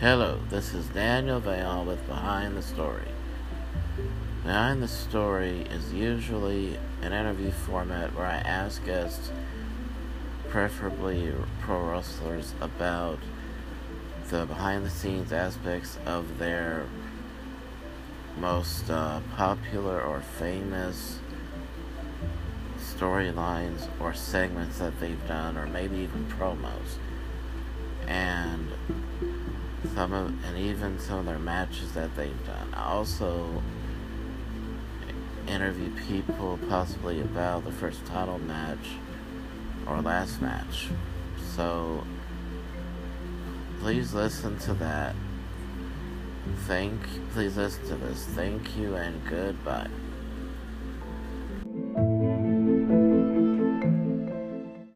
Hello, this is Daniel Vale with Behind the Story. Behind the Story is usually an interview format where I ask guests, preferably pro wrestlers, about the behind the scenes aspects of their most uh, popular or famous storylines or segments that they've done, or maybe even promos. Some of, and even some of their matches that they've done. I also interview people possibly about the first title match or last match. So please listen to that. Thank please listen to this. Thank you and goodbye.